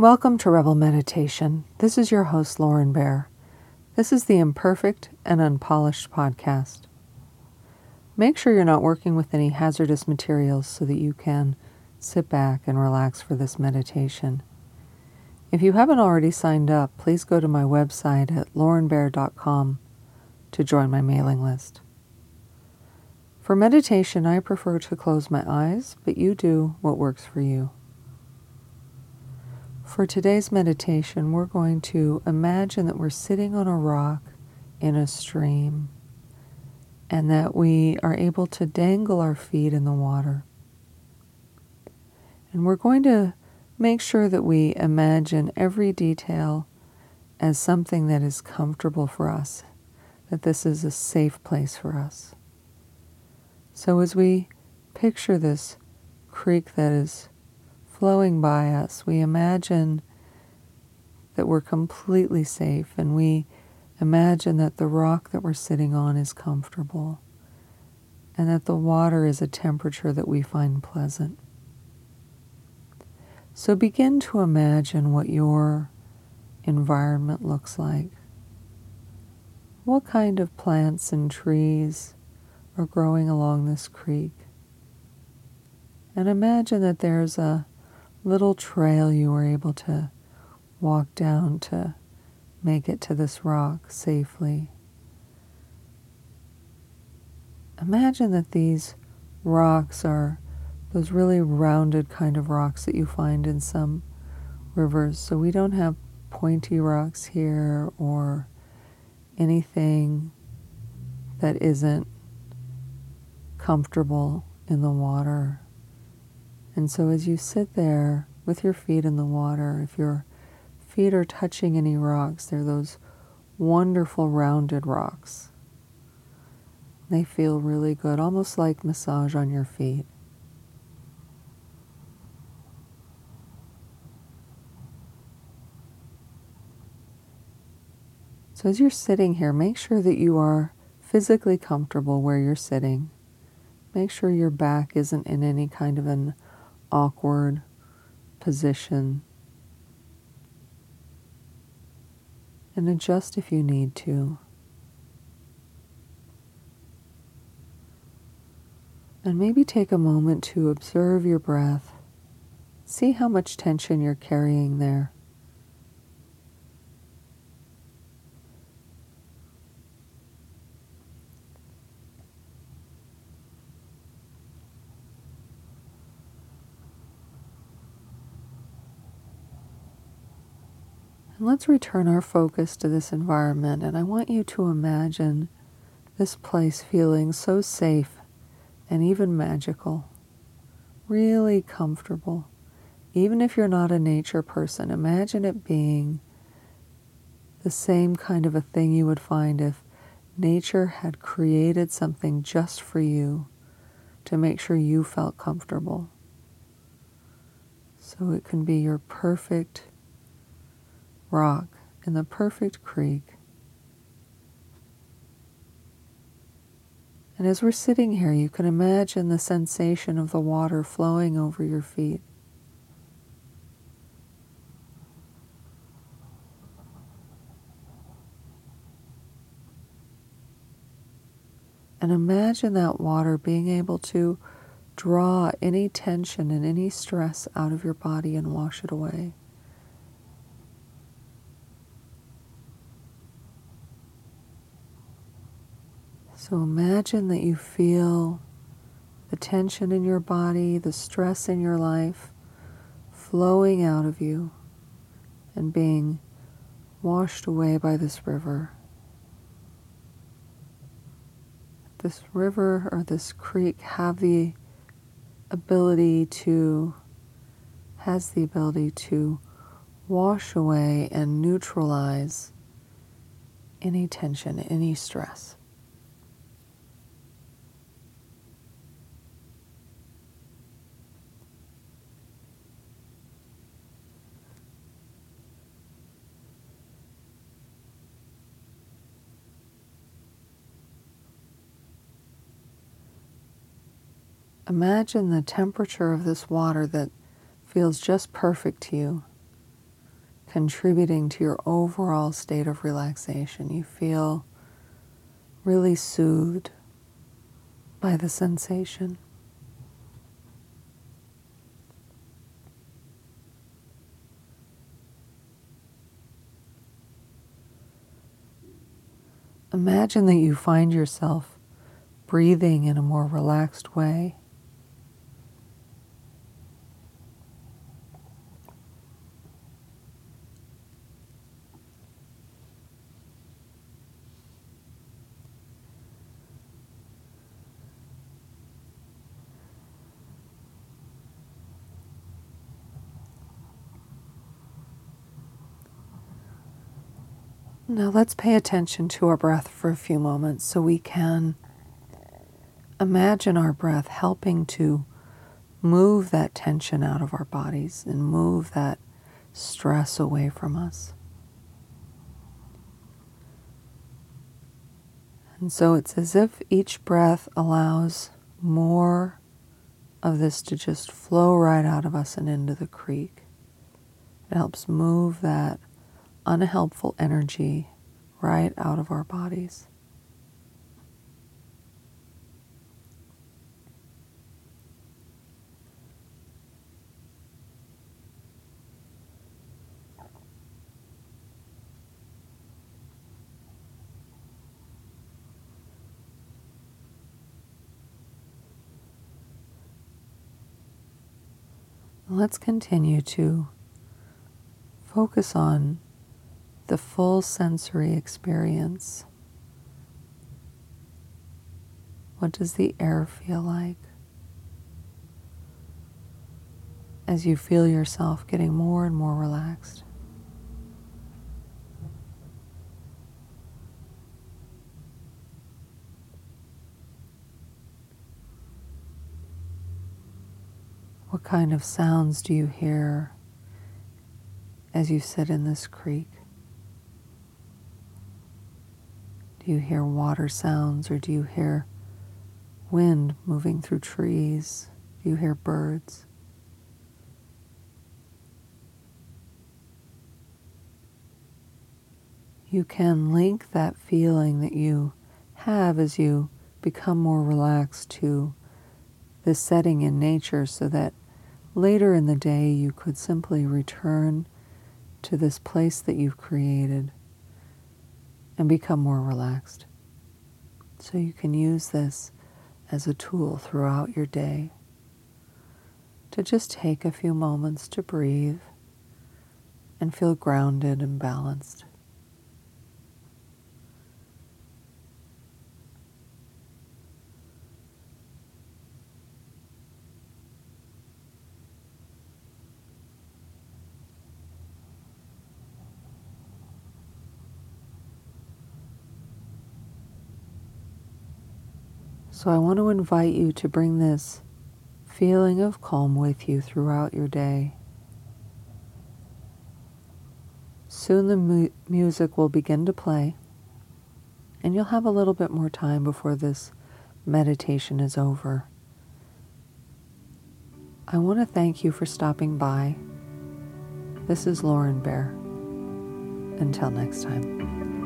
Welcome to Rebel Meditation. This is your host, Lauren Bear. This is the Imperfect and Unpolished podcast. Make sure you're not working with any hazardous materials so that you can sit back and relax for this meditation. If you haven't already signed up, please go to my website at laurenbear.com to join my mailing list. For meditation, I prefer to close my eyes, but you do what works for you. For today's meditation, we're going to imagine that we're sitting on a rock in a stream and that we are able to dangle our feet in the water. And we're going to make sure that we imagine every detail as something that is comfortable for us, that this is a safe place for us. So as we picture this creek that is flowing by us, we imagine that we're completely safe and we imagine that the rock that we're sitting on is comfortable and that the water is a temperature that we find pleasant. So begin to imagine what your environment looks like. What kind of plants and trees are growing along this creek? And imagine that there's a little trail you were able to walk down to make it to this rock safely. Imagine that these rocks are those really rounded kind of rocks that you find in some rivers. So we don't have pointy rocks here or anything that isn't comfortable in the water. And so as you sit there with your feet in the water, if your feet are touching any rocks, they're those wonderful rounded rocks. They feel really good, almost like massage on your feet. So, as you're sitting here, make sure that you are physically comfortable where you're sitting. Make sure your back isn't in any kind of an awkward position. And adjust if you need to. And maybe take a moment to observe your breath. See how much tension you're carrying there. Let's return our focus to this environment. And I want you to imagine this place feeling so safe and even magical, really comfortable. Even if you're not a nature person, imagine it being the same kind of a thing you would find if nature had created something just for you to make sure you felt comfortable. So it can be your perfect rock in the perfect creek. And as we're sitting here, you can imagine the sensation of the water flowing over your feet. And imagine that water being able to draw any tension and any stress out of your body and wash it away. So imagine that you feel the tension in your body, the stress in your life flowing out of you and being washed away by this river. This river or this creek have the ability to has the ability to wash away and neutralize any tension, any stress. Imagine the temperature of this water that feels just perfect to you. contributing to your overall state of relaxation. You feel really soothed by the sensation. Imagine that you find yourself breathing in a more relaxed way. Now let's pay attention to our breath for a few moments so we can imagine our breath helping to move that tension out of our bodies and move that stress away from us. And so it's as if each breath allows more of this to just flow right out of us and into the creek. It helps move that unhelpful energy right out of our bodies. Let's continue to focus on the full sensory experience. What does the air feel like? As you feel yourself getting more and more relaxed. What kind of sounds do you hear as you sit in this creek? Do you hear water sounds or do you hear wind moving through trees? Do you hear birds? You can link that feeling that you have as you become more relaxed to this setting in nature so that later in the day you could simply return to this place that you've created and become more relaxed. So you can use this as a tool throughout your day to just take a few moments to breathe and feel grounded and balanced. So I want to invite you to bring this feeling of calm with you throughout your day. Soon the mu- music will begin to play, and you'll have a little bit more time before this meditation is over. I want to thank you for stopping by. This is Lauren Bear. Until next time.